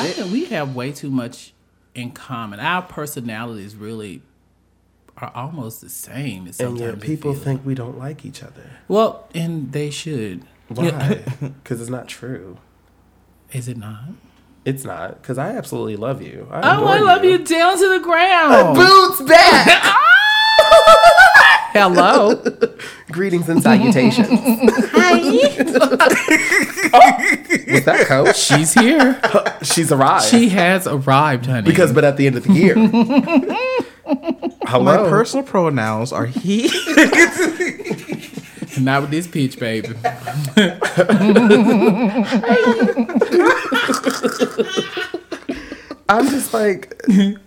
I think we have way too much in common. Our personalities really are almost the same. And yet people think we don't like each other. well, and they should. Why? Because it's not true. Is it not? It's not. Because I absolutely love you. I Oh, I love you down to the ground. Boots back. Hello. Greetings and salutations. Hi. Was that coach? She's here. She's arrived. She has arrived, honey. because, but at the end of the year. Hello. My personal pronouns are he. not with this pitch, baby. I'm just like,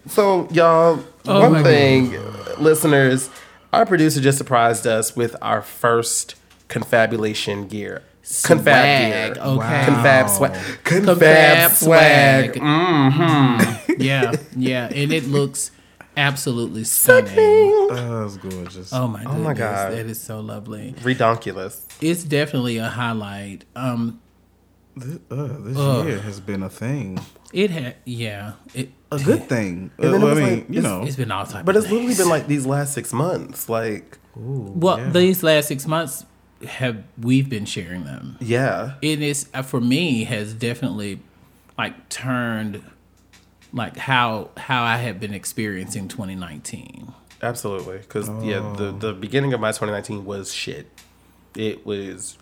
so y'all. Oh my one thing, listeners, our producer just surprised us with our first confabulation gear. Confab gear. okay. Confab swag. Confab, Confab swag. swag. Mm-hmm. Yeah, yeah, and it looks absolutely stunning. Oh, that's gorgeous. Oh my goodness, my God. that is so lovely. Redonkulous. It's definitely a highlight. Um, This, uh, this Ugh. year has been a thing. it had, yeah, it. A good thing. And Uh, it well, I mean, like, you know. It's been all types. But of it's literally been like these last six months. Like, well, yeah. these last six months have we've been sharing them. yeah. And It is uh, for me has definitely like turned like how how I had been experiencing 2019. Absolutely, because yeah, the the beginning of my 2019 was shit. It was,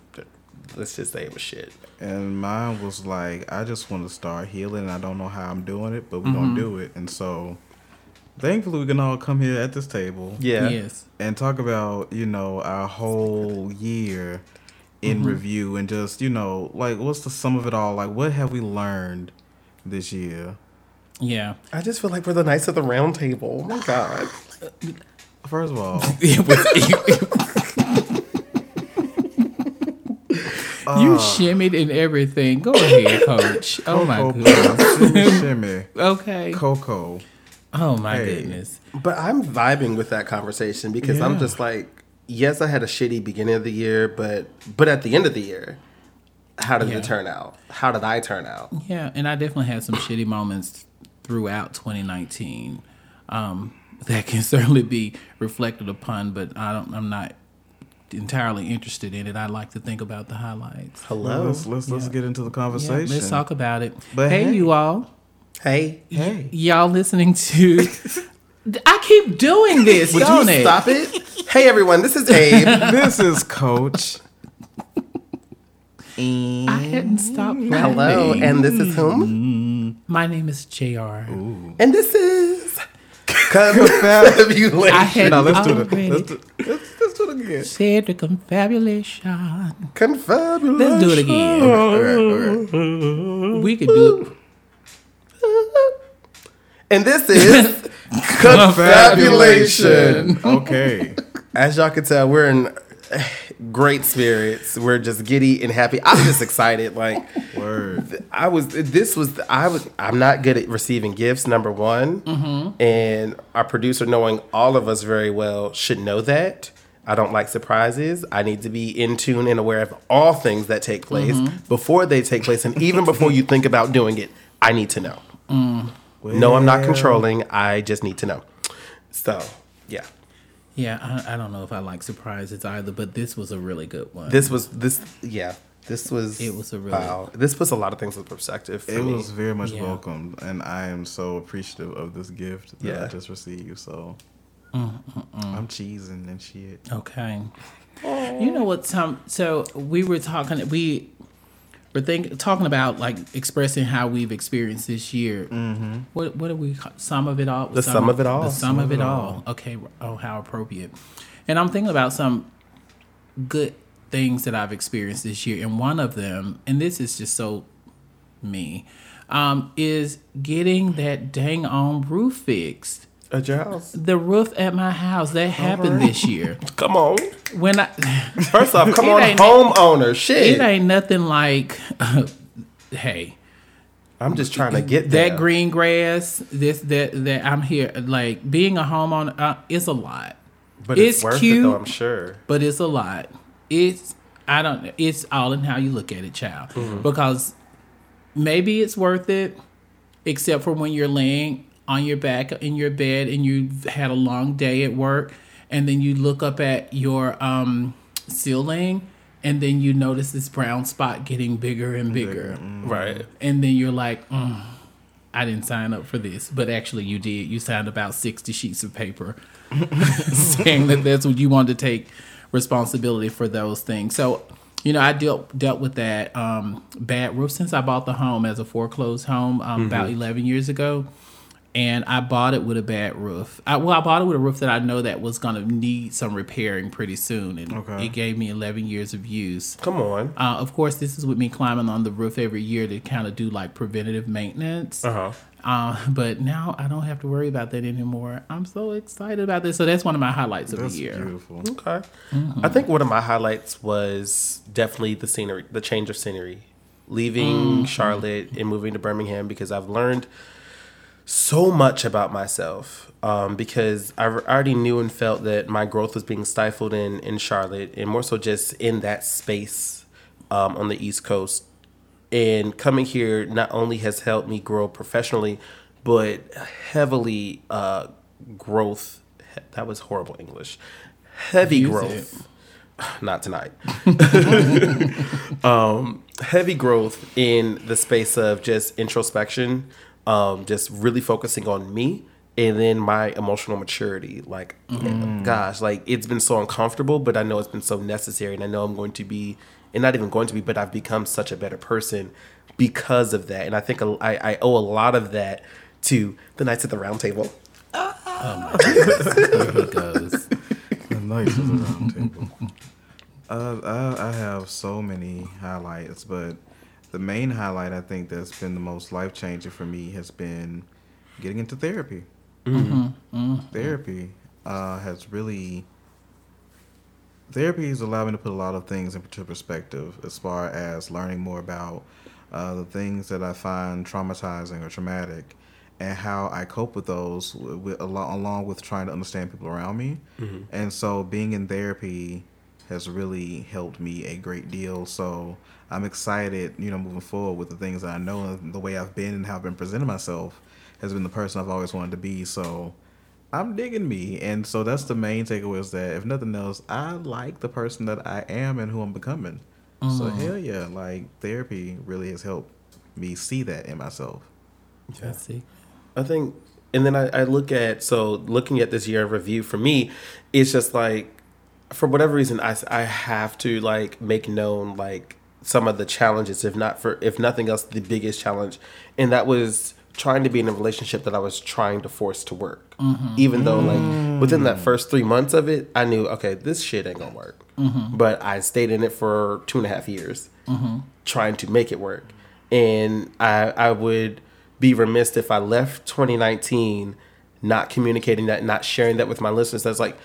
let's just say it was shit. And mine was like, I just want to start healing. I don't know how I'm doing it, but we're Mm-hmm. going to do it. And so, thankfully, we can all come here at this table Yeah, Yes. and talk about, you know, our whole year in Mm-hmm. review and just, you know, like, what's the sum of it all? Like, what have we learned this year? Yeah. I just feel like we're the knights of the round table. Oh my god. First of all, It was, you shimmied and everything. Go ahead, coach. Oh my goodness. Shimmy, Okay. Coco. Oh my Hey. goodness. But I'm vibing with that conversation because I'm just like, yes, I had a shitty beginning of the year, but but at the end of the year, how did Yeah. it turn out? How did I turn out? Yeah, and I definitely had some shitty moments throughout 2019 um, that can certainly be reflected upon, but I don't. I'm not entirely interested in it. I like to think about the highlights. Well, Hello. let's let's let's get into the Yeah, conversation. let's talk about it. But hey, hey. you all, Hey, Hey, y'all listening to? I keep doing this, would don't you it? stop it? hey everyone, this is Abe. this is Coach. I hadn't stopped. Mm. Hello, and this is whom? Mm. my name is Jr. And this is confabulation. I had Now let's do already it. Let's do, let's, let's do it again. said the confabulation. Confabulation. Let's do it again. Okay, okay. We could do it. And this is confabulation. Okay. As y'all can tell, we're in great spirits. We're just giddy and happy. I'm just excited. Like Word. I was. This was. I was. I'm not good at receiving gifts. Number one, mm-hmm. and our producer, knowing all of us very well, should know that. I don't like surprises. I need to be in tune and aware of all things that take place mm-hmm. before they take place, and even before you think about doing it. I need to know. Mm. No, I'm not controlling. I just need to know. So, yeah. Yeah, I, I don't know if I like surprises either, but this was a really good one. This was this yeah. This was It was a really- wow. This puts a lot of things in perspective for It me. was very much Yeah. welcomed, and I am so appreciative of this gift that Yeah. I just received. So Mm, I'm cheesing and shit. okay. You know what? Some so we were talking. We were think talking about like expressing how we've experienced this year. Mm-hmm. What what do we some of it all? The sum of it all. The sum of it all. Okay. Oh, how appropriate. And I'm thinking about sum good things that I've experienced this year, and one of them, and this is just so me, um, is getting that dang on roof fixed. At your house? The roof at my house that happened this year. Come on. When I, First off, come on, homeowner. Shit. it ain't nothing like, hey, I'm just trying to get there. that green grass, this that that I'm here. Like being a homeowner uh, is a lot, but it's, it's worth cute. it though. I'm sure. but it's a lot. It's I don't. It's all in how you look at it, child. Mm-hmm. Because maybe it's worth it. except for when you're laying on your back in your bed and you've had a long day at work, and then you look up at your um, ceiling, and then you notice this brown spot getting bigger and bigger, Right. and then you're like, mm, I didn't sign up for this, but actually you did. You signed about sixty sheets of paper saying that that's what you wanted to take responsibility for those things. So, you know, I dealt dealt with that um, bad roof since I bought the home as a foreclosed home um, about eleven years ago, and I bought it with a bad roof. I, well, I bought it with a roof that I know that was going to need some repairing pretty soon, and Okay. it gave me eleven years of use. Come on. Uh, of course, this is with me climbing on the roof every year to kind of do like preventative maintenance. Uh huh. Uh, but now I don't have to worry about that anymore. I'm so excited about this. So that's one of my highlights of That's the year. beautiful. Okay. I think one of my highlights was definitely the scenery, the change of scenery, leaving Charlotte and moving to Birmingham because I've learned so much about myself. Um, because I already knew and felt that my growth was being stifled in in Charlotte, and more so just in that space um, on the East Coast. And coming here not only has helped me grow professionally, but heavily uh, growth. That was horrible English. Heavy Use growth. Not tonight. um, heavy growth in the space of just introspection, um, just really focusing on me and then my emotional maturity. Like, gosh, like it's been so uncomfortable, but I know it's been so necessary, and I know I'm going to be, and not even going to be, but I've become such a better person because of that. And I think I owe a lot of that to the Knights at the Round Table. There he goes. The nice at the round table. Uh, I, I have so many highlights, but the main highlight I think that's been the most life changing for me has been getting into therapy. Therapy uh, has really therapy has allowed me to put a lot of things into perspective as far as learning more about uh, the things that I find traumatizing or traumatic and how I cope with those with, with, along, along with trying to understand people around me. And so being in therapy has really helped me a great deal. So I'm excited, you know, moving forward with the things that I know and the way I've been and how I've been presenting myself has been the person I've always wanted to be. So I'm digging me. And so that's the main takeaway is that if nothing else, I like the person that I am and who I'm becoming. So mm. hell yeah, like therapy really has helped me see that in myself. Let's see. I think, and then I, I look at so looking at this year in review for me, it's just like for whatever reason I I have to like make known like some of the challenges, if not for if nothing else, the biggest challenge, and that was trying to be in a relationship that I was trying to force to work. Mm-hmm. Even though like mm. within that first three months of it, I knew okay this shit ain't gonna work, mm-hmm. but I stayed in it for two and a half years mm-hmm. trying to make it work. And I I would be remiss if I left 2019 not communicating that, not sharing that with my listeners. That's like,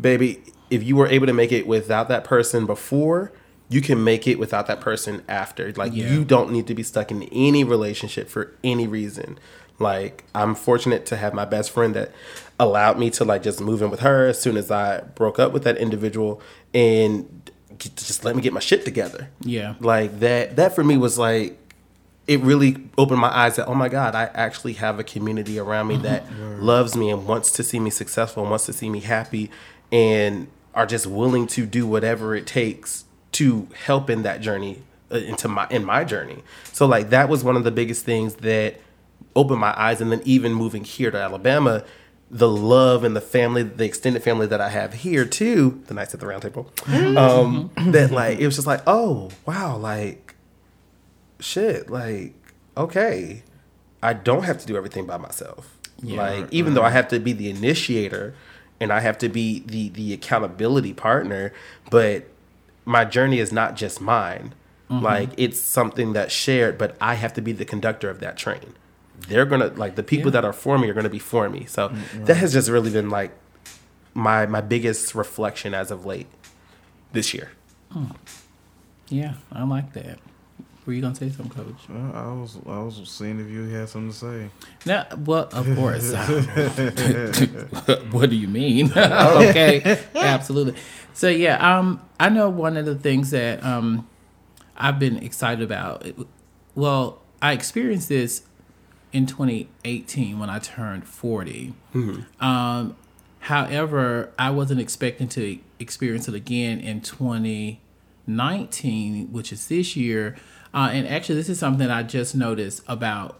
baby, if you were able to make it without that person before, you can make it without that person after. Like Yeah. you don't need to be stuck in any relationship for any reason. Like I'm fortunate to have my best friend that allowed me to like just move in with her as soon as I broke up with that individual and just let me get my shit together. Yeah. Like that that for me was like it really opened my eyes that oh my god, I actually have a community around me mm-hmm. that loves me and wants to see me successful and wants to see me happy and are just willing to do whatever it takes to help in that journey uh, into my in my journey. So like that was one of the biggest things that opened my eyes and then even moving here to Alabama the love and the family, the extended family that I have here too, the knights at the round table, um, that like, it was just like, oh, wow, like, shit, like, okay, I don't have to do everything by myself. Yeah. like, even though I have to be the initiator and I have to be the, the accountability partner, but my journey is not just mine. Mm-hmm. Like, it's something that's shared, but I have to be the conductor of that train they're gonna like the people Yeah. that are for me are gonna be for me. So mm-hmm. that has just really been like my my biggest reflection as of late this year. Hmm. Yeah, I like that. Were you gonna say something, Coach? Uh, I was I was seeing if you had something to say. No, well, of course. what do you mean? okay, absolutely. So yeah, um, I know one of the things that um, I've been excited about. Well, I experienced this in 2018 when I turned 40. Mm-hmm. Um, however, I wasn't expecting to experience it again in 2019, which is this year. Uh, and actually, this is something I just noticed about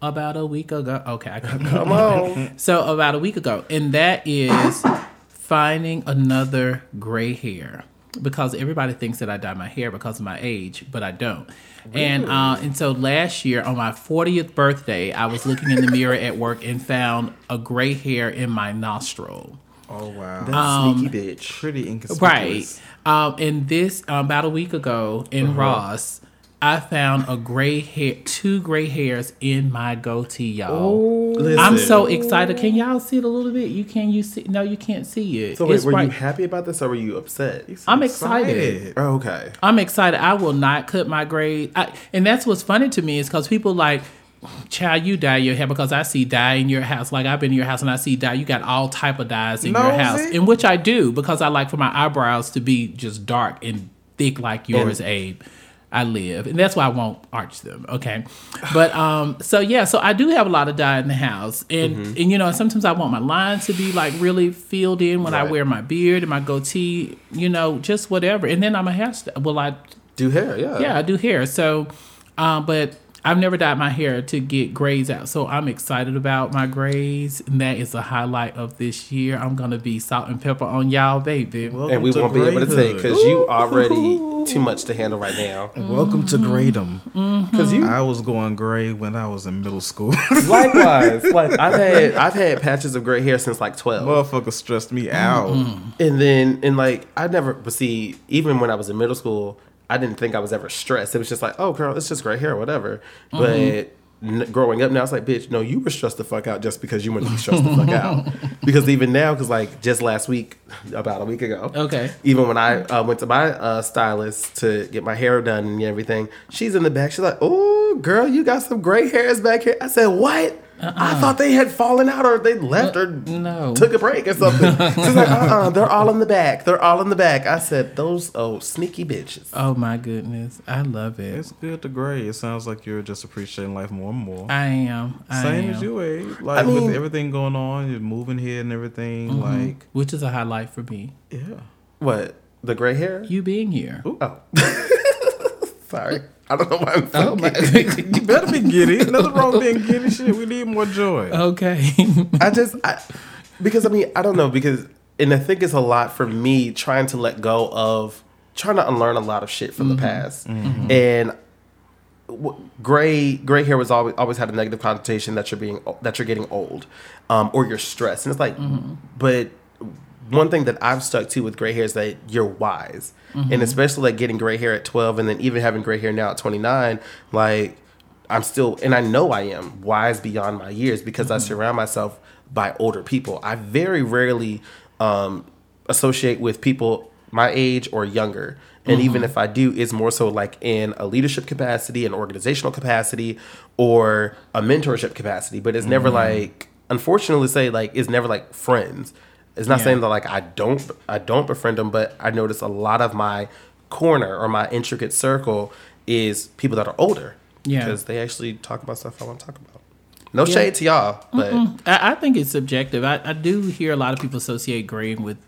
about a week ago. Okay, I got Come on. so about a week ago, and that is finding another gray hair because everybody thinks that I dye my hair because of my age, but I don't. And uh, and so last year on my 40th birthday, I was looking in the mirror at work and found a gray hair in my nostril. Oh wow, That sneaky bitch. pretty Right. inconspicuous. Um, and this um, about a week ago in Ross, I found a gray hair, two gray hairs in my goatee, y'all. Listen. I'm so excited. Can y'all see it a little bit? You can you see? No, you can't see it. So wait, It's were you happy about this or were you upset? I'm excited. Oh, okay. I'm excited. I will not cut my grade. I, and that's what's funny to me is because people like, child, you dye your hair because I see dye in your house. Like I've been in your house and I see dye. You got all type of dyes in your house, in which I do because I like for my eyebrows to be just dark and thick like yours, Abe. I live, and that's why I won't arch them. Okay, but um, so yeah, so I do have a lot of dye in the house, and and you know sometimes I want my lines to be like really filled in when I wear my beard and my goatee, you know, just whatever. And then I'm a hairstyle. Well, I Do hair, yeah. yeah, I do hair. So, um, but I've never dyed my hair to get grays out. So I'm excited about my grays. And that is a highlight of this year. I'm going to be salt and pepper on y'all, baby. Welcome And we won't be able to take Grayhood. because you already too much to handle right now. Welcome to mm-hmm. Graydom. Mm-hmm. Because you I was going gray when I was in middle school. likewise, like I've had I've had patches of gray hair since like twelve. Motherfucker stressed me out. Mm-hmm. And then, and like, I never, but see, even when I was in middle school, I didn't think I was ever stressed. It was just like, oh, girl, it's just gray hair, whatever. But n- growing up now, it's like, bitch, no, you were stressed the fuck out just because you wanted to be stressed the fuck out. Because even now, because like just last week, about a week ago, Okay. even when I uh, went to my uh, stylist to get my hair done and everything, she's in the back. She's like, "Oh, girl, you got some gray hairs back here." I said, "What?" Uh-uh. I thought they had fallen out or they left or no. took a break or something. She's like, "Uh-uh, they're all in the back. They're all in the back." I said, "Those oh sneaky bitches." Oh my goodness. I love it. It's good to gray. It sounds like you're just appreciating life more and more. I am. I Same am. as you, eh? Abe. Like mean- with everything going on, you're moving here and everything. Mm-hmm. Like, Which is a highlight for me. yeah. What the gray hair? You being here. Oh, sorry. I don't know why I'm Oh my. You better be giddy. Nothing wrong with being giddy. Shit, we need more joy. okay. I just I, because I mean I don't know because and I think it's a lot for me trying to let go of trying to unlearn a lot of shit from the mm-hmm. past mm-hmm. and gray gray hair was always always had a negative connotation that you're being that you're getting old um, or you're stressed and it's like mm-hmm. but one thing that I've stuck to with gray hair is that you're wise and mm-hmm. especially like getting gray hair at 12 and then even having gray hair now at 29 like I'm still, and I know I am wise beyond my years because I mm-hmm. surround myself by older people. I very rarely um, associate with people my age or younger. And mm-hmm. even if I do, it's more so like in a leadership capacity, an organizational capacity, or a mentorship capacity. But it's never like, unfortunately, say like it's never like friends. It's not Yeah. saying that like I don't I don't befriend them, but I notice a lot of my corner or my intricate circle is people that are older. Yeah. Because they actually talk about stuff I want to talk about. No Yeah. shade to y'all, but I, I think it's subjective. I, I do hear a lot of people associate graying with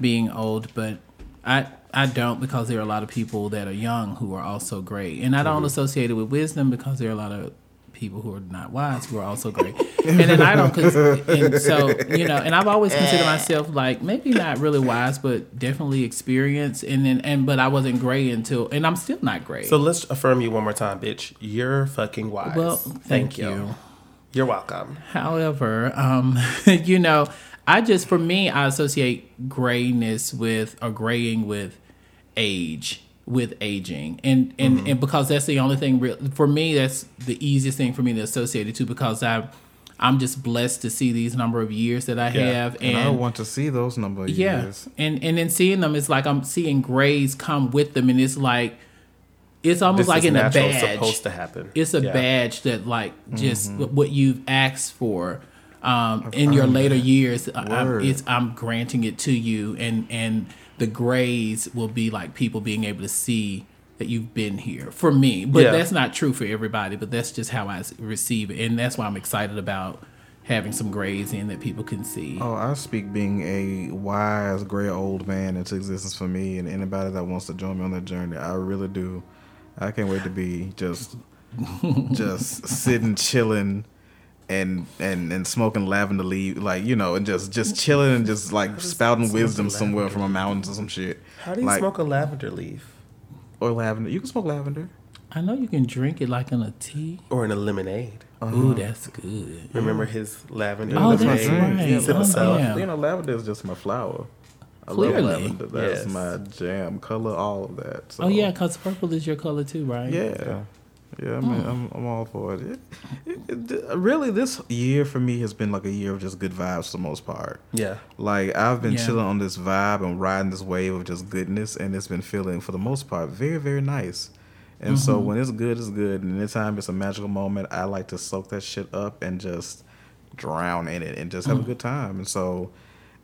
being old, but I I don't because there are a lot of people that are young who are also gray, and I don't mm-hmm. associate it with wisdom because there are a lot of people who are not wise who are also gray, and then I don't. Cause, and so you know, and I've always considered myself like maybe not really wise, but definitely experienced, and then and but I wasn't gray until, and I'm still not gray. so let's affirm you one more time, bitch. You're fucking wise. well, thank, you. You're welcome. However, um, you know, I just for me, I associate grayness with or graying with age, with aging, and and and because that's the only thing real for me. That's the easiest thing for me to associate it to because I, I'm just blessed to see these number of years that I Yeah. have, And, and, I want to see those number of yeah, years. and and then seeing them, it's like I'm seeing grays come with them, and it's like. It's almost This like in a badge supposed to happen. it's a Yeah. badge that like just what you've asked for um, in your later years I- I'm, it's i'm granting it to you and and the grays will be like people being able to see that you've been here for me. But Yeah. that's not true for everybody. But that's just how I receive it, and that's why I'm excited about having some grays in that people can see. Oh, I speak being a wise, gray old man into existence for me and anybody that wants to join me on that journey. I really do. I can't wait to be just, just sitting, chilling, and and and smoking lavender leaf, like you know, and just just chilling and just like spouting wisdom somewhere from a mountain or some shit. How do you like, smoke a lavender leaf or lavender? You can smoke lavender. I know you can drink it like in a tea. or in a lemonade? Ooh, uh-huh. that's good. Remember mm. his lavender Oh, lemonade? that's right. Yeah, Oh, himself. You know, lavender is just my flower. I Clearly. love lavender. That's Yes. my jam, color, all of that. So. Oh yeah, cause purple is your color too, right? Yeah, yeah, I mean, oh. I'm I'm all for it. It, it, it. Really, this year for me has been like a year of just good vibes for the most part. Yeah. Like I've been Yeah. chilling on this vibe and riding this wave of just goodness, and it's been feeling for the most part very very nice. And so mm-hmm. when it's good, it's good, and anytime it's a magical moment, I like to soak that shit up and just drown in it and just have a mm. good time. And so,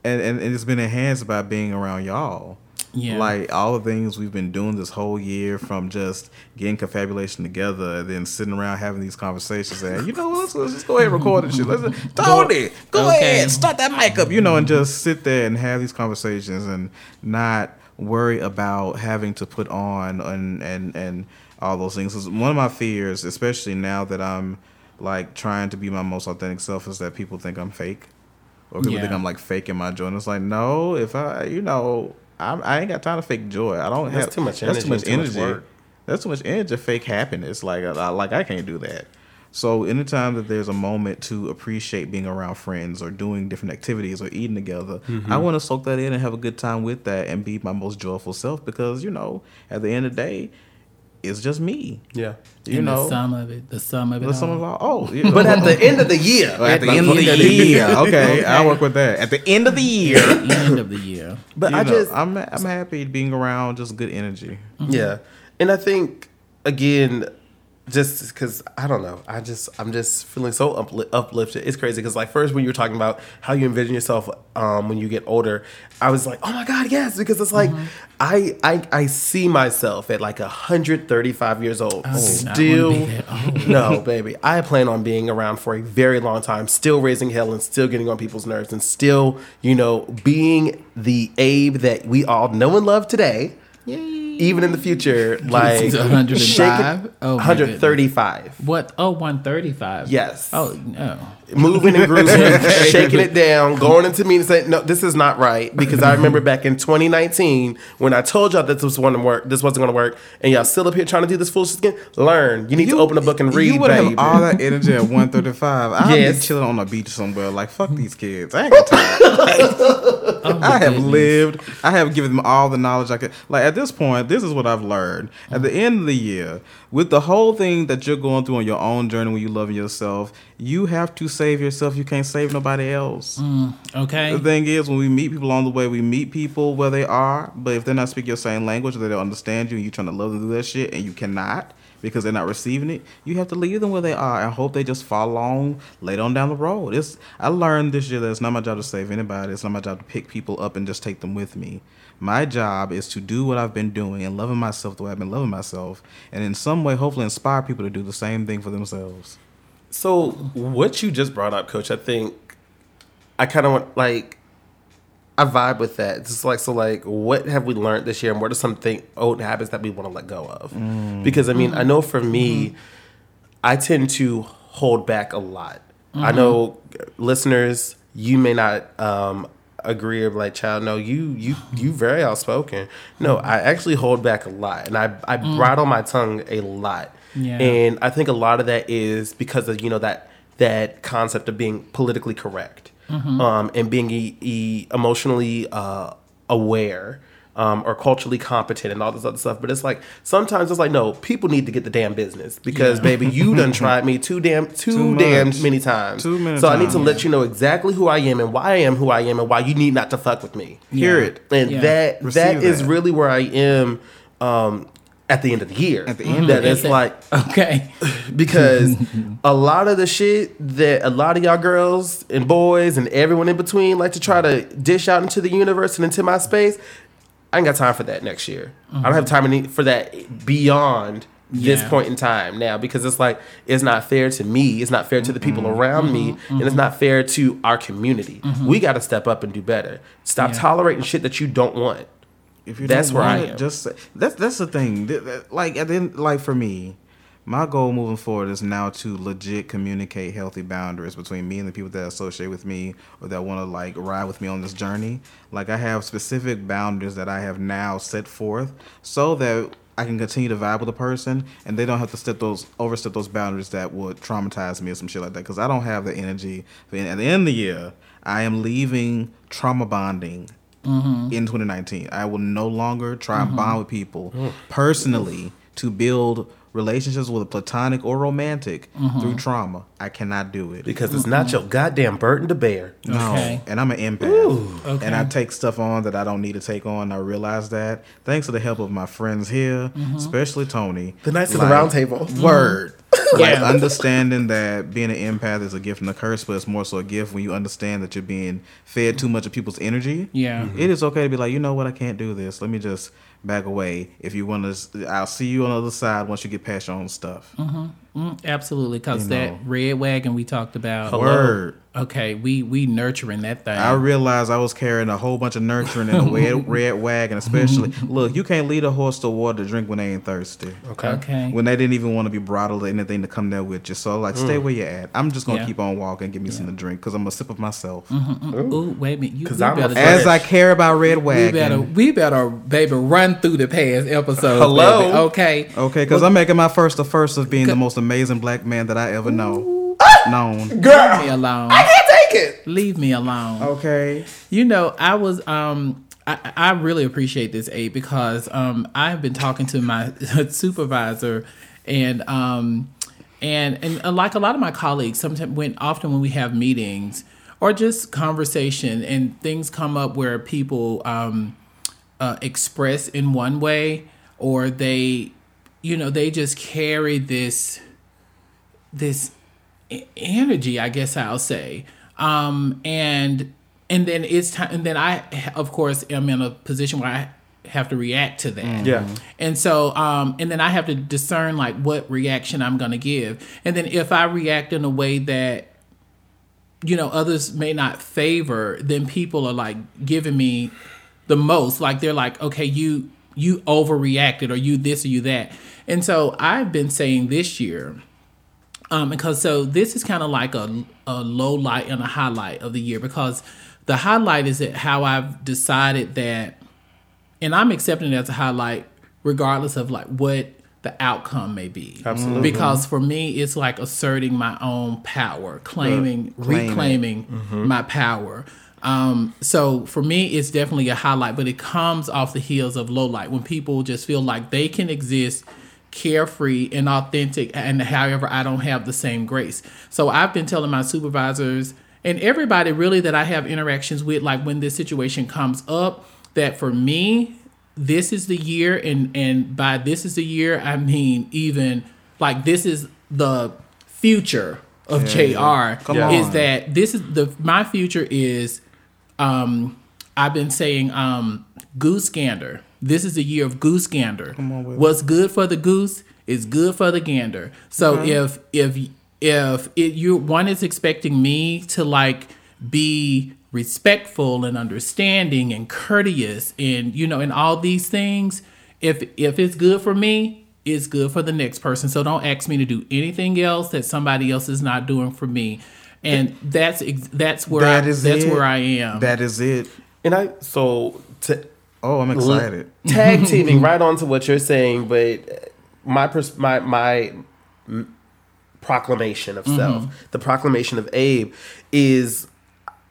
and, and and it's been enhanced by being around y'all. Yeah. Like all the things we've been doing this whole year, from just getting confabulation together, and then sitting around having these conversations, and you know, let's, let's just go ahead and record this shit. Let's Tony, go Okay. ahead, start that mic up, you know, and just sit there and have these conversations, and not worry about having to put on and and and all those things. 'Cause one of my fears, especially now that I'm like trying to be my most authentic self, is that people think I'm fake or people think I'm like faking my joy. And it's like, no, if I, you know, I'm, I ain't got time to fake joy. I don't That's have too much That's too energy much and too much energy. work. That's too much energy. to Fake happiness. Like, I, like I can't do that. So anytime that there's a moment to appreciate being around friends or doing different activities or eating together, Mm-hmm. I want to soak that in and have a good time with that and be my most joyful self because you know, at the end of the day, it's just me. Yeah. You and know, the sum of it, the sum of it. the sum of all. Oh, you know. But oh. at the end of the year, Oh, at the end of the year, okay, I work with that. At the end of the year, end of the year. but You I know, just I'm I'm happy being around just good energy. Mm-hmm. Yeah, and I think again, just because I don't know, I just I'm just feeling so upli- uplifted. It's crazy because like first when you were talking about how you envision yourself um, when you get older, I was like, oh my god, yes, because it's like I, I I see myself at like 135 years old, do still no baby. I plan on being around for a very long time, still raising hell and still getting on people's nerves and still you know being the Abe that we all know and love today even in the future, like to 105? shaking- Oh, 135. What? Oh, 135. Yes. Oh, no. Moving and grooving, shaking it down, going into meetings saying, no, this is not right. Because I remember back in 2019 when I told y'all that this was going to work, this wasn't going to work, and y'all still up here trying to do this foolishness again. Learn. You need to open a book and read, You would baby. have all that energy at 135. I'd Yes. be chilling on a beach somewhere. Like fuck these kids. I ain't got time. Oh, I have goodness. lived. I have given them all the knowledge I could. Like at this point, this is what I've learned. At the mm-hmm. end of the year, with the whole thing that you're going through on your own journey when you loving yourself, you have to save yourself. You can't save nobody else. Mm, okay. The thing is, when we meet people on the way, we meet people where they are, but if they're not speaking your same language or they don't understand you and you're trying to love them do that shit and you cannot because they're not receiving it, you have to leave them where they are and hope they just follow along later on down the road. It's I learned this year that it's not my job to save anybody. It's not my job to pick people up and just take them with me. My job is to do what I've been doing and loving myself the way I've been loving myself, and in some way, hopefully, inspire people to do the same thing for themselves. So what you just brought up, Coach, I think I kind of want like I vibe with that. It's just like so, like what have we learned this year, and what are some thing, old habits that we want to let go of? Mm. Because I mean, I know for me, mm-hmm. I tend to hold back a lot. I mm-hmm. know uh, listeners, you may not um, agree or like, child, no, you you you very outspoken. No, mm-hmm. I actually hold back a lot, and I I mm. bridle my tongue a lot. Yeah. And I think a lot of that is because of you know that that concept of being politically correct um, and being e- e- emotionally uh, aware um, or culturally competent and all this other stuff. But it's like sometimes it's like no, people need to get the damn business because baby, you done tried me too damn too, Too damn much. many times. Too many so I need to times. let you know exactly who I am and why I am who I am and why you need not to fuck with me. Hear it. And Yeah. that that Receive is that. really where I am. Um, at the end of the year, At the end that it's like Okay. because a lot of the shit that a lot of y'all girls and boys and everyone in between like to try to dish out into the universe and into my space I ain't got time for that next year. I don't have time for that beyond this point in time now because it's like it's not fair to me, it's not fair to the people Mm-hmm. around me, mm-hmm. and it's mm-hmm. not fair to our community. Mm-hmm. We got to step up and do better. Stop Yeah. tolerating shit that you don't want. If you That's don't where I it, am. just that's that's the thing. Like at the end, like for me, my goal moving forward is now to legit communicate healthy boundaries between me and the people that associate with me or that want to like ride with me on this journey. Like I have specific boundaries that I have now set forth so that I can continue to vibe with a person and they don't have to step those overstep those boundaries that would traumatize me or some shit like that because I don't have the energy. At the end of the year, I am leaving trauma bonding Mm-hmm. in 2019. I will no longer try and mm-hmm. bond with people personally to build relationships with a platonic or romantic mm-hmm. through trauma. I cannot do it. Because it's not your goddamn burden to bear. No, Okay. and I'm an empath, Okay. and I take stuff on that I don't need to take on. I realize that thanks to the help of my friends here, especially Tony. The Knights of the like, Round Table. Word. Like Yeah. understanding that being an empath is a gift and a curse, but it's more so a gift when you understand that you're being fed too much of people's energy. Yeah. Mm-hmm. It is okay to be like, you know what, I can't do this. Let me just back away. If you want to, I'll see you on the other side once you get past your own stuff. Mm-hmm. Mm, absolutely, because that know. red wagon we talked about. Word. Okay, we we nurturing that thing. I realized I was carrying a whole bunch of nurturing in a red, red wagon, especially. Look, you can't lead a horse to water to drink when they ain't thirsty. Okay. okay. When they didn't even want to be bridled or anything to come there with you. So, like, stay mm. where you're at. I'm just going to Yeah. keep on walking, give me something to drink because I'm a sip of myself. Mm-hmm, mm-hmm. Ooh, wait a minute. You, 'Cause we I'm better, fan. As I care about Red we Wagon. better, we better, baby, run through the past episodes. Hello? baby, Okay. Okay, because I'm making my first the first of being the most amazing black man that I ever know. Known. Leave me alone. I can't take it. Leave me alone. Okay. You know, I was um I, I really appreciate this aid because um I have been talking to my supervisor and um and and uh, like a lot of my colleagues sometimes when often when we have meetings or just conversation and things come up where people um uh, express in one way or they you know they just carry this this energy i guess i'll say. Um and and then it's time and then i of course am in a position where i have to react to that. Yeah. and so um and then i have to discern like what reaction i'm going to give. And then if i react in a way that you know others may not favor then people are like giving me the most. Like they're like okay you you overreacted or you this or you that. And so i've been saying this year um because so this is kind of like a, a low light and a highlight of the year because the highlight is how i've decided that and i'm accepting it as a highlight regardless of like what the outcome may be. Absolutely. because for me it's like asserting my own power claiming reclaiming my power. Um, so for me it's definitely a highlight but it comes off the heels of low light when people just feel like they can exist carefree and authentic and however i don't have the same grace. So i've been telling my supervisors and everybody really that i have interactions with like when this situation comes up that for me this is the year and and by this is the year i mean even like this is the future of Yeah, jr Come is that this is the my future is um i've been saying um goose gander this is the year of goose gander. On what's good for the goose is good for the gander. So if if if it you one is expecting me to like be respectful and understanding and courteous and you know and all these things if if it's good for me it's good for the next person. So don't ask me to do anything else that somebody else is not doing for me. And that's that's where That I, is that's it. where I am. That is it. And I so to Oh, I'm excited. tag teaming right onto what you're saying, but uh, my pers- my my m- proclamation of mm-hmm. self, the proclamation of Abe, is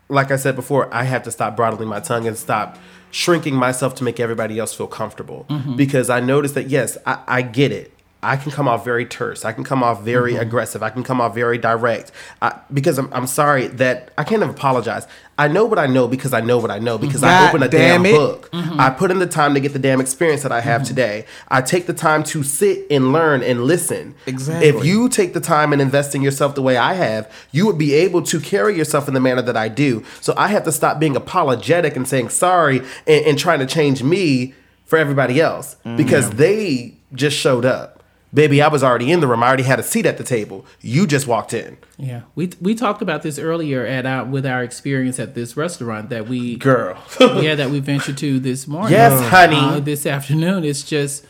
like I said before. I have to stop bridling my tongue and stop shrinking myself to make everybody else feel comfortable mm-hmm. because I noticed that yes, I, I get it. I can come off very terse. I can come off very Mm-hmm. aggressive. I can come off very direct. I, because I'm, I'm sorry that I can't apologize. I know what I know because I know what I know because I God open a damn damn book. Mm-hmm. I put in the time to get the damn experience that I have mm-hmm. today. I take the time to sit and learn and listen. Exactly. If you take the time and invest in yourself the way I have, you would be able to carry yourself in the manner that I do. So I have to stop being apologetic and saying sorry and, and trying to change me for everybody else mm, because they just showed up. Baby, I was already in the room. I already had a seat at the table. You just walked in. Yeah, we we talked about this earlier at our with our experience at this restaurant that we Girl. yeah that we ventured to this morning. Yes, honey. Uh, this afternoon, it's just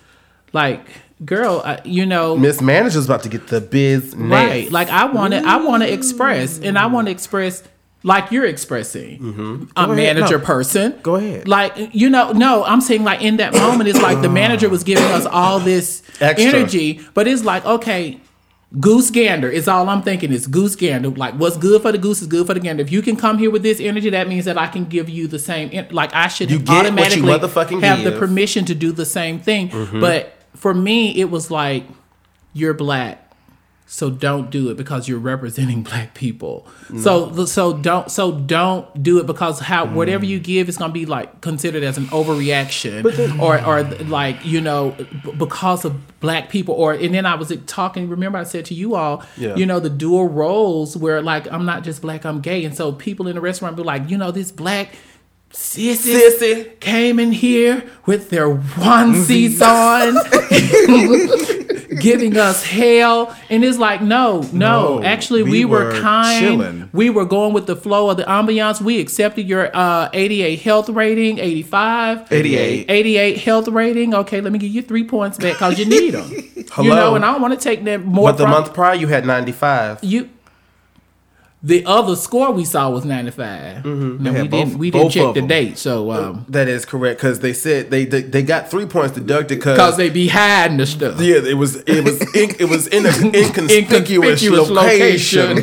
like, girl, uh, you know, Miss Manager's about to get the biz right? Like I want to I want to express, and I want to express like you're expressing, Mm-hmm. a ahead. manager No. person. Go ahead. Like you know, no, I'm saying like in that moment, it's like the manager was giving us all this Extra. energy, but it's like okay. Goose gander is all I'm thinking is goose gander. Like what's good for the goose is good for the gander. If you can come here with this energy, that means that I can give you the same. Like I should You automatically have the permission to do the same thing. But for me, it was like you're black, so don't do it because you're representing black people. So so don't so don't do it because how whatever you give is gonna be like considered as an overreaction or or like you know b- because of black people or and then I was talking. Remember I said to you all, Yeah. you know the dual roles where like I'm not just black, I'm gay, and so people in the restaurant be like, you know this black. Sissy, Sissy. came in here with their onesies on, giving us hell, and it's like, no, no. No, actually, we, we were, were kind. chilling. We were going with the flow of the ambiance. We accepted your uh, 88 health rating, 85, 88. 88 health rating. Okay, let me give you three points back because you need them. You know, and I don't want to take that more. But the month prior, you had 95. you. The other score we saw was 95. Mm-hmm. No, They we had didn't. both- we didn't check the date. So. Um, That is correct because they said they, they they got three points deducted because because they be hiding the stuff. yeah it was it was in, it was in an inconspicuous, Inconspicuous location.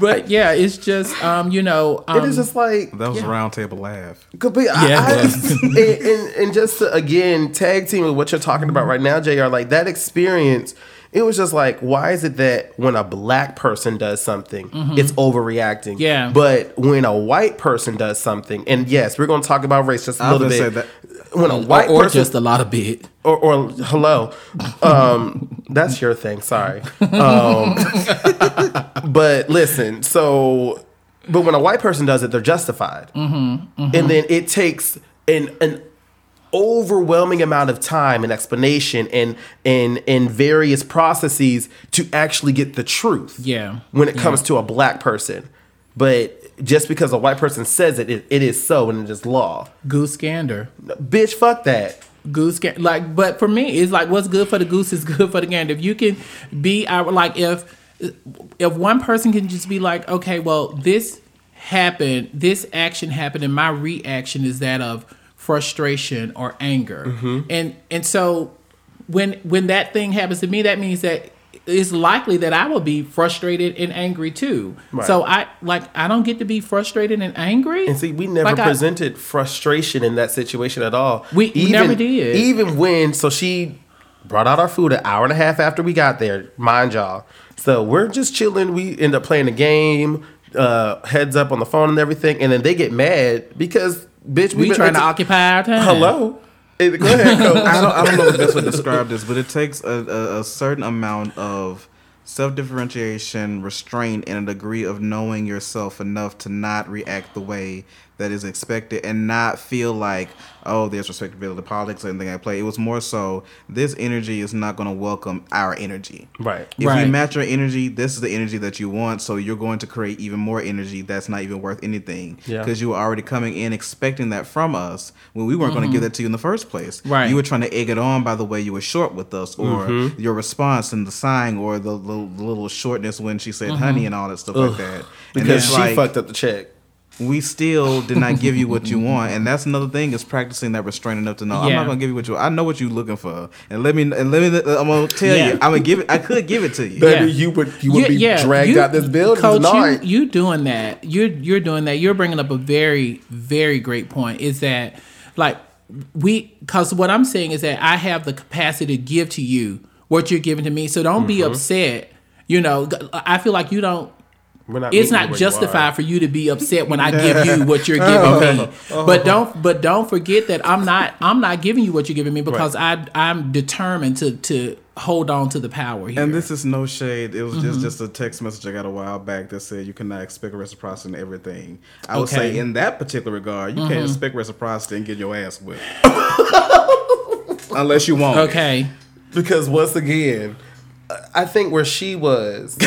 but yeah, it's just um, you know, um, it is just like That was Yeah. a round table laugh. Could be, I, Yeah, I, it was. and, and, and just to again tag team with what you're talking about right now, Jr. Like that experience, it was just like, why is it that when a black person does something, it's overreacting? Mm-hmm. Yeah. But when a white person does something, and yes, we're going to talk about race just a I little bit. say When a white or, or person, just a lot of bit. or, or hello, um, that's your thing. Sorry, um, but listen. So, but when a white person does it, they're justified, Mm-hmm, and then it takes an an overwhelming amount of time and explanation and and and various processes to actually get the truth. Yeah. when it comes to a black person, but. Just because a white person says it, it, it is so and it is law. Goose gander. Bitch, fuck that. Goose gander. Like, but for me, it's like what's good for the goose is good for the gander. If you can be our like if if one person can just be like, okay, well, this happened, this action happened, and my reaction is that of frustration or anger, Mm-hmm. and and so when when that thing happens to me, that means that it's likely that I will be frustrated and angry too. Right. So I like I don't get to be frustrated and angry. And see, we never Like I- presented frustration in that situation at all. We- we never did. Even when, so she brought out our food an hour and a half after we got there, mind y'all. So we're just chilling. We end up playing a game, uh, heads up on the phone and everything. And then they get mad because, bitch, we been- trying to it's- occupy our time. Hello? Eh, Go ahead, coach. I don't, I don't know the best way to describe this, but it takes a, a, a certain amount of self differentiation, restraint, and a degree of knowing yourself enough to not react the way that is expected and not feel like, oh, there's respectability politics or anything I play. It was more so this energy is not going to welcome our energy. Right. If we Right. match your energy, this is the energy that you want. So you're going to create even more energy that's not even worth anything. Yeah. Because you were already coming in expecting that from us when we weren't going to give mm-hmm. that to you in the first place. Right. You were trying to egg it on by the way you were short with us or mm-hmm. your response and the sighing or the little, little shortness when she said honey mm-hmm. and all that stuff like that. And Because she like, fucked up the check. We still did not give you what you want, and that's another thing is practicing that restraint enough to know I'm not gonna give you what you. Want. I know what you're looking for, and let me and let me. Uh, I'm gonna tell Yeah. you. I'm gonna give it. I could give it to you. Baby, Yeah. you would you would be dragged you- out this building Coach, tonight. You, you doing that. You're you're doing that. You're bringing up a very very great point. Is that like we because what I'm saying is that I have the capacity to give to you what you're giving to me. So don't be mm-hmm. upset. You know, I feel like you don't. We're not It's not where you are. justified for you to be upset when I give you what you're giving me. But don't but don't forget that I'm not I'm not giving you what you're giving me because I I'm determined to to hold on to the power here. And this is no shade. It was Mm-hmm. just just a text message I got a while back that said you cannot expect reciprocity in everything. I would say in that particular regard, you Mm-hmm. can't expect reciprocity and get your ass whipped. Unless you want. it. okay. Because once again, I think where she was,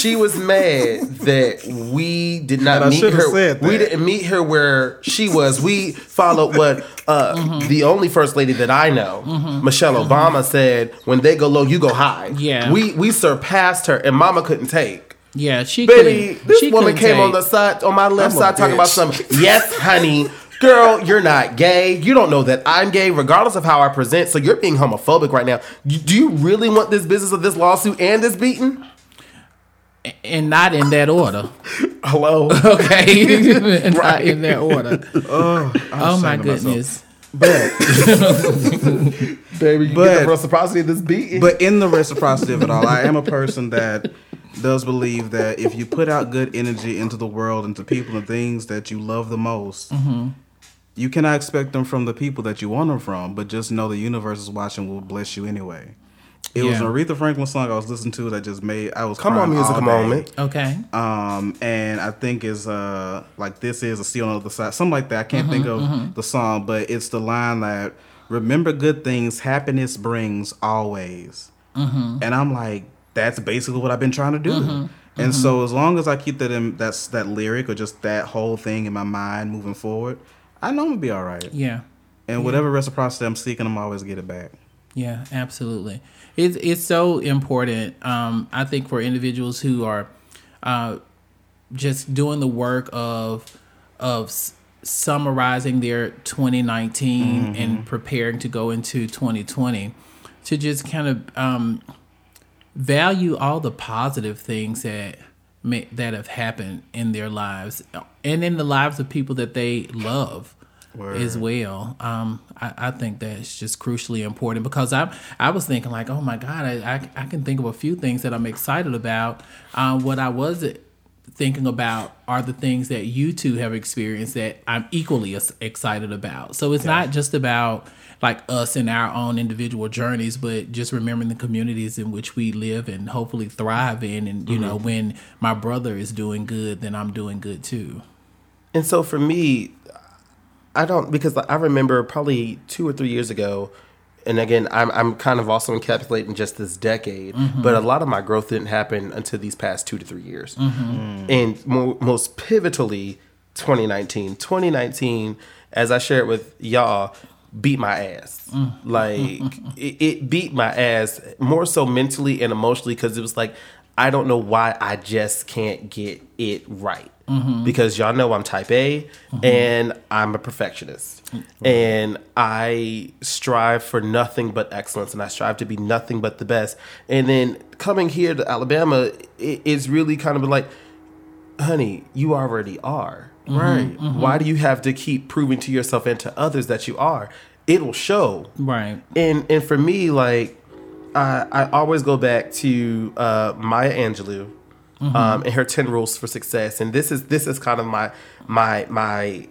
she was mad that we did not And meet should've her. said We didn't meet her where she was. We followed what uh, Mm-hmm. the only first lady that I know, Michelle Obama, said: "When they go low, you go high." Yeah. we we surpassed her, and Mama couldn't take. Yeah, she Baby, couldn't- this she woman couldn't came on the side, on my left I'm side, talking about bitch. some. Yes, honey. Girl, you're not gay. You don't know that I'm gay, regardless of how I present. So you're being homophobic right now. Do you really want this business of this lawsuit and this beating? And not in that order. Hello. Okay, not in that order. Oh, Oh my ashamed of myself. goodness. Baby, you But- get the reciprocity of this beat. But in the reciprocity of it all, I am a person that does believe that if you put out good energy into the world, into people and things that you love the most, Mm-hmm. you cannot expect them from the people that you want them from. But just know the universe is watching will bless you anyway. It was an Aretha Franklin song I was listening to that just made I was Come on, crying music all day. moment. Okay. Um, and I think is uh like this is a seal on the other side, something like that. I can't mm-hmm, think of mm-hmm. the song, but it's the line that remember good things, happiness brings always. Mm-hmm. And I'm like, that's basically what I've been trying to do. And so as long as I keep that in that's that lyric or just that whole thing in my mind moving forward, I know I'm gonna be all right. Yeah. And whatever reciprocity I'm seeking, I'm always get it back. Yeah, absolutely. It's it's so important. Um, I think for individuals who are uh, just doing the work of of s- summarizing their 2019 and preparing to go into 2020, to just kind of um, value all the positive things that may, that have happened in their lives and in the lives of people that they love as well. Um, I, I think that's just crucially important because I I was thinking like, oh my God, I, I, I can think of a few things that I'm excited about. Um, what I was thinking about are the things that you two have experienced that I'm equally as excited about. So it's not just about like us and our own individual journeys, but just remembering the communities in which we live and hopefully thrive in. And you know, when my brother is doing good, then I'm doing good too. And so for me, I don't because I remember probably two or three years ago, and again, I'm I'm kind of also encapsulating just this decade, mm-hmm. but a lot of my growth didn't happen until these past two to three years, mm-hmm. and mo- most pivotally, 2019. 2019, as I shared with y'all, beat my ass. Mm. Like it, it beat my ass more so mentally and emotionally because it was like I don't know why I just can't get it right. Mm-hmm. Because y'all know I'm type A mm-hmm. and I'm a perfectionist. And I strive for nothing but excellence and I strive to be nothing but the best. And then coming here to Alabama, it, it's really kind of like, honey, you already are. Mm-hmm, right. Why do you have to keep proving to yourself and to others that you are? It'll show Right. and and for me like i i always go back to uh maya angelou mm-hmm. um and her 10 rules for success. And this is this is kind of my my my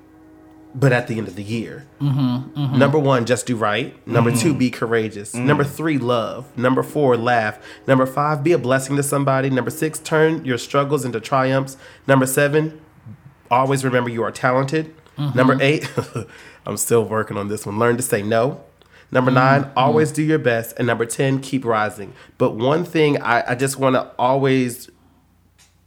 but at the end of the year. Mm-hmm, mm-hmm. Number one just do right. Number two be courageous. Mm. Number three love. Number four laugh. Number five be a blessing to somebody. Number six turn your struggles into triumphs. Number seven always remember you are talented. Number eight, I'm still working on this one. Learn to say no. Number mm-hmm. nine, always mm-hmm. do your best. And number 10, keep rising. But one thing I, I just want to always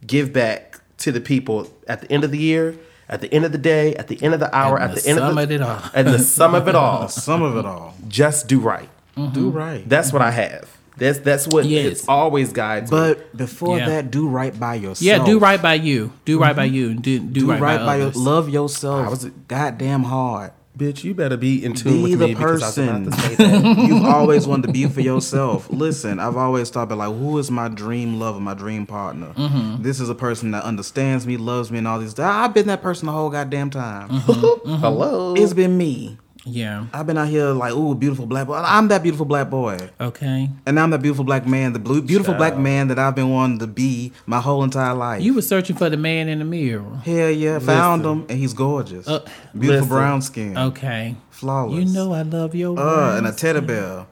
give back to the people at the end of the year, at the end of the day, at the end of the hour, And at the the, end sum of of the, it all. at the sum of it all. Some of it all. Just do right. Mm-hmm. Do right. That's what I have. That's that's what Yes. it's always guides me. But before Yeah. that, do right by yourself. Yeah, do right by you. Do right by you. Do do, Do right, right, by, by your love yourself. I was- goddamn hard. Bitch, you better be in tune Be with the me because I was person about to say that. you've always wanted to be for yourself. Listen, I've always thought about like, who is my dream lover, my dream partner? Mm-hmm. This is a person that understands me, loves me, and all these. I've been that person the whole goddamn time. Hello. It's been me. Yeah. I've been out here like, ooh, beautiful black boy. I'm that beautiful black boy. Okay. And I'm that beautiful black man, the blue, beautiful black man that I've been wanting to be my whole entire life. You were searching for the man in the mirror. Hell yeah, found him, and he's gorgeous. Uh, beautiful listen. brown skin, Okay. flawless. You know I love your uh, and a teddy bear.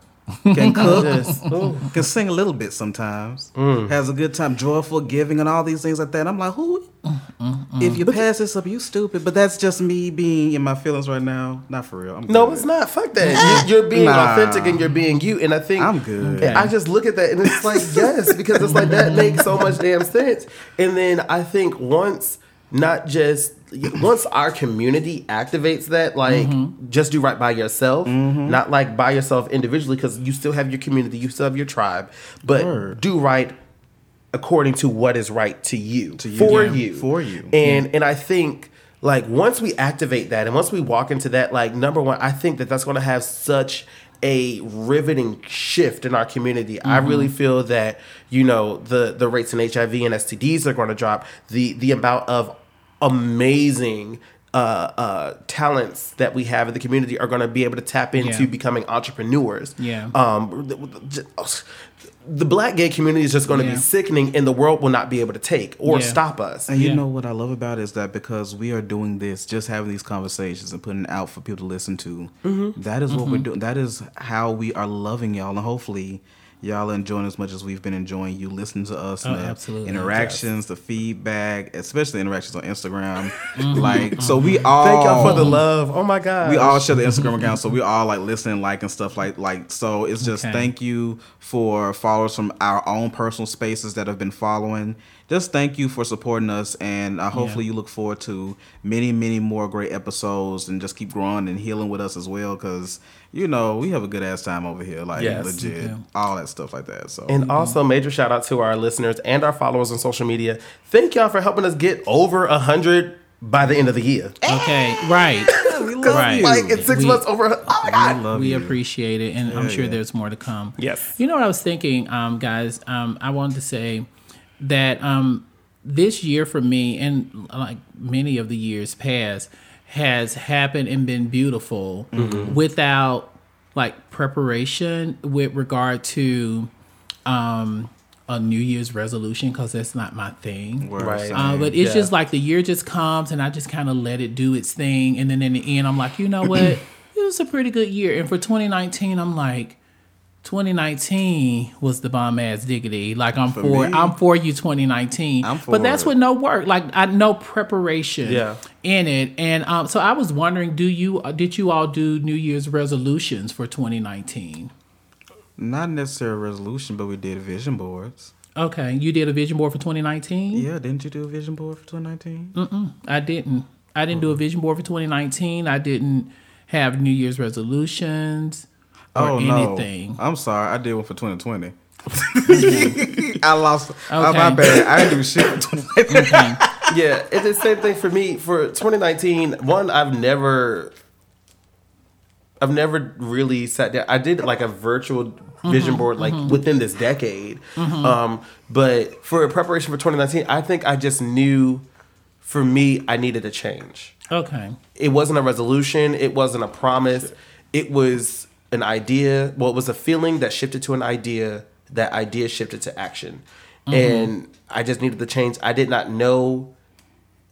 Can cook, Just, ooh. can sing a little bit sometimes. Mm. Has a good time, joyful, giving, and all these things like that. I'm like, who? Mm, mm, mm. If you pass this up, you stupid. But that's just me being in my feelings right now. Not for real. I'm No, good. it's not. Fuck that. You, you're being Nah. authentic and you're being you. And I think I'm good. and I just look at that and it's like, yes, because it's like that makes so much damn sense. And then I think once, not just once our community activates that, like mm-hmm. just do right by yourself, mm-hmm. not like by yourself individually, because you still have your community, you still have your tribe, but Word. do right according to what is right to you, To you, for yeah, you, for you. And and I think like once we activate that and once we walk into that, like number one, I think that that's going to have such a riveting shift in our community. I mm-hmm. really feel that you know the the rates in HIV and STDs are going to drop. The the amount of amazing uh, uh, talents that we have in the community are going to be able to tap into Yeah. becoming entrepreneurs. Yeah. Um, the, the- the black gay community is just going to Yeah. be sickening, and the world will not be able to take or Yeah. stop us. And you Yeah. know what I love about it is that because we are doing this, just having these conversations and putting it out for people to listen to, Mm-hmm. that is what we're doing. That is how we are loving y'all, and hopefully, y'all enjoying as much as we've been enjoying you listening to us. Oh, and the absolutely. interactions, the feedback, especially interactions on Instagram. Like, so we all Thank y'all for the love. Oh my god. we all share the Instagram account, so we all like listening, like and stuff like like. So it's just Okay. thank you for followers from our own personal spaces that have been following. Just thank you for supporting us, and uh, hopefully you look forward to many, many more great episodes, and just keep growing and healing with us as well. Because you know we have a good ass time over here, like Yes. legit, Yeah. all that stuff like that. So And also, major shout out to our listeners and our followers on social media. Thank y'all for helping us get over a hundred by the end of the year. Okay. Right. we love Right. Like in six We- months, over. a- Oh my we god. love we appreciate it, and I'm sure yeah. there's more to come. Yes. You know what I was thinking, um, guys? Um, I wanted to say that um, this year for me, and like many of the years past, has happened and been beautiful without like preparation with regard to um, a New Year's resolution because that's not my thing. Right. Uh, but it's Yeah. just like the year just comes and I just kind of let it do its thing. And then in the end, I'm like, you know what? it was a pretty good year. And for 2019, I'm like, 2019 was the bomb ass diggity. Like I'm for, me- I'm for you 2019. I'm for but that's it. with no work. Like I no preparation Yeah. in it. And um, so I was wondering, do you did you all do New Year's resolutions for 2019? not necessarily a resolution, but we did vision boards. Okay, you did a vision board for 2019. Yeah, didn't you do a vision board for 2019? I didn't. I didn't do a vision board for 2019. I didn't have New Year's resolutions oh anything. no! I'm sorry, I did one for 2020. I lost. Oh my bad. I didn't do shit for 2020. Okay. Mm-hmm. yeah, it's the same thing for me. For 2019, one, I've never, I've never really sat down. I did like a virtual mm-hmm, vision board like mm-hmm. within this decade, um, but for preparation for 2019, I think I just knew, for me, I needed a change. Okay. It wasn't a resolution. It wasn't a promise. It was an idea. Well, it was a feeling that shifted to an idea. That idea shifted to action, mm-hmm. and I just needed the change. I did not know,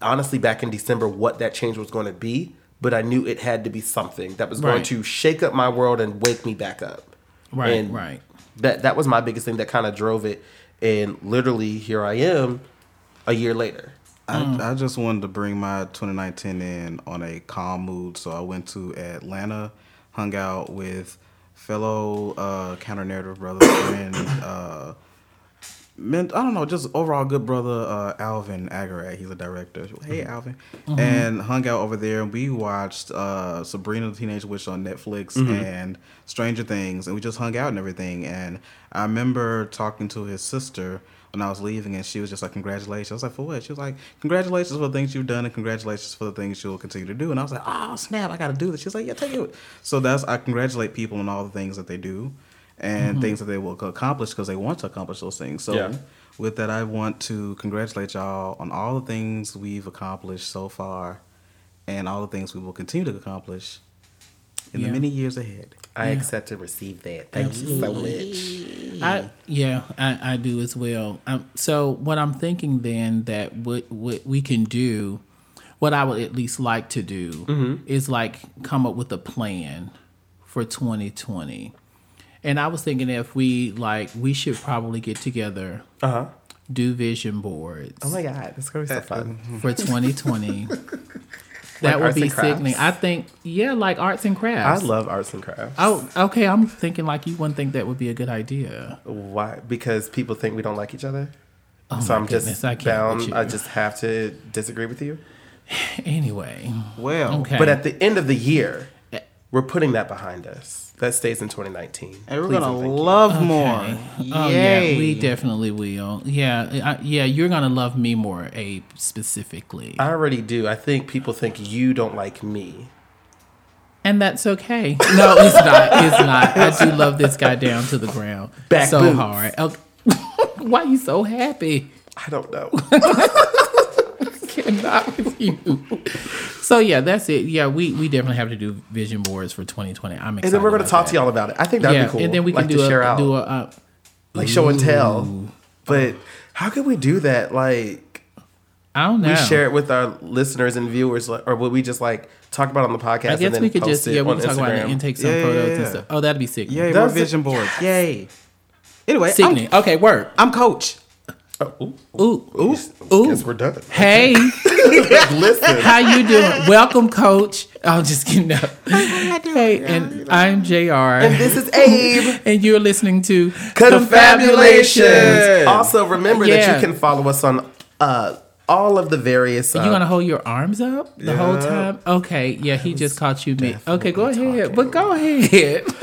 honestly, back in December, what that change was going to be. But I knew it had to be something that was going to shake up my world and wake me back up. Right. And right. That that was my biggest thing that kind of drove it. And literally, here I am, a year later. I, mm. I just wanted to bring my 2019 in on a calm mood, so I went to Atlanta, hung out with fellow uh, counter narrative brother friend. Uh, meant I don't know, just overall good brother uh, Alvin Agarat. He's a director. Hey Alvin, and hung out over there. and We watched uh, Sabrina the Teenage Witch on Netflix and Stranger Things, and we just hung out and everything. And I remember talking to his sister when I was leaving, and she was just like, "Congratulations!" I was like, "For what?" She was like, "Congratulations for the things you've done, and congratulations for the things you'll continue to do." And I was like, "Oh snap! I got to do this." She was like, "Yeah, take it." So that's I congratulate people on all the things that they do and mm-hmm. things that they will accomplish because they want to accomplish those things. So Yeah. with that, I want to congratulate y'all on all the things we've accomplished so far, and all the things we will continue to accomplish in Yeah. the many years ahead. I Yeah. accept and receive that. Thank you so much. I yeah, I, I do as well. Um, so what I'm thinking then that what what we can do, what I would at least like to do Mm-hmm. is like come up with a plan for 2020. And I was thinking if we like we should probably get together, Uh huh. do vision boards Oh my god, that's gonna be so fun. for 2020. Like that would arts be and sickening. I think yeah, like arts and crafts. I love arts and crafts. Oh, okay. I'm thinking like you wouldn't think that would be a good idea. Why? Because people think we don't like each other. Oh so my I'm goodness, just I can't bound. I just have to disagree with you. Anyway, Well, okay. But at the end of the year, eh. we're putting that behind us. That stays in 2019. and we're Please gonna and thank you. love more. Oh Yay. yeah, we definitely will. Yeah, I, yeah, you're gonna love me more, Abe, specifically, I already do. I think people think you don't like me. and that's okay. No, it's not. It's not. I do love this guy down to the ground Back so boots. hard. Okay. Oh, why are you so happy? I don't know. Cannot with you. So yeah, that's it. Yeah, we we definitely have to do vision boards for 2020. I'm excited. and then we're gonna talk that. to y'all about it. I think that'd yeah, be cool. and then we can like do to a share out, do a. Uh, like show and tell. But how could we do that? Like I don't know. we share it with our listeners and viewers, or would we just like talk about it on the podcast? I and guess then we could post just it yeah we on can talk about it and take some Yeah, yeah, photos yeah. and stuff. Oh, that'd be sick. Yay, more vision boards. Yay. Anyway, I'm, Okay, work. I'm coach. Oh, ooh, Ooh, ooh, ooh. Guess we're done. Hey, Listen, how you doing? Welcome, Coach. I'm just kidding. No. Hey, and I'm Jr. And this is Abe. and you're listening to Confabulations. Also, remember that you can follow us on uh, all of the various. Uh, You gonna hold your arms up the whole time? Okay, yeah, he just caught you. Me. Okay, go ahead, but go ahead.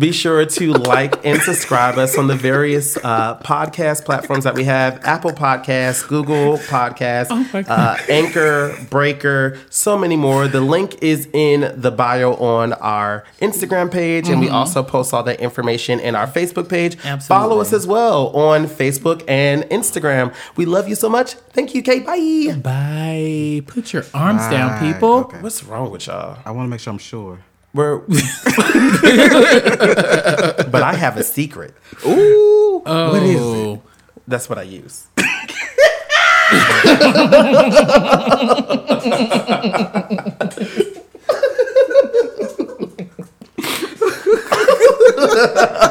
Be sure to like and subscribe us on the various uh, podcast platforms that we have Apple Podcasts, Google Podcasts, Oh uh, Anchor, Breaker, so many more. The link is in the bio on our Instagram page, and we also post all that information in our Facebook page. Mm-hmm. Absolutely. Follow us as well on Facebook and Instagram. We love you so much. Thank you, Kate. Bye. Bye. Put your arms down, people. Okay. What's wrong with y'all? I want to make sure I'm sure. We're but I have a secret. Ooh. Oh, What is oh. it? That's what I use.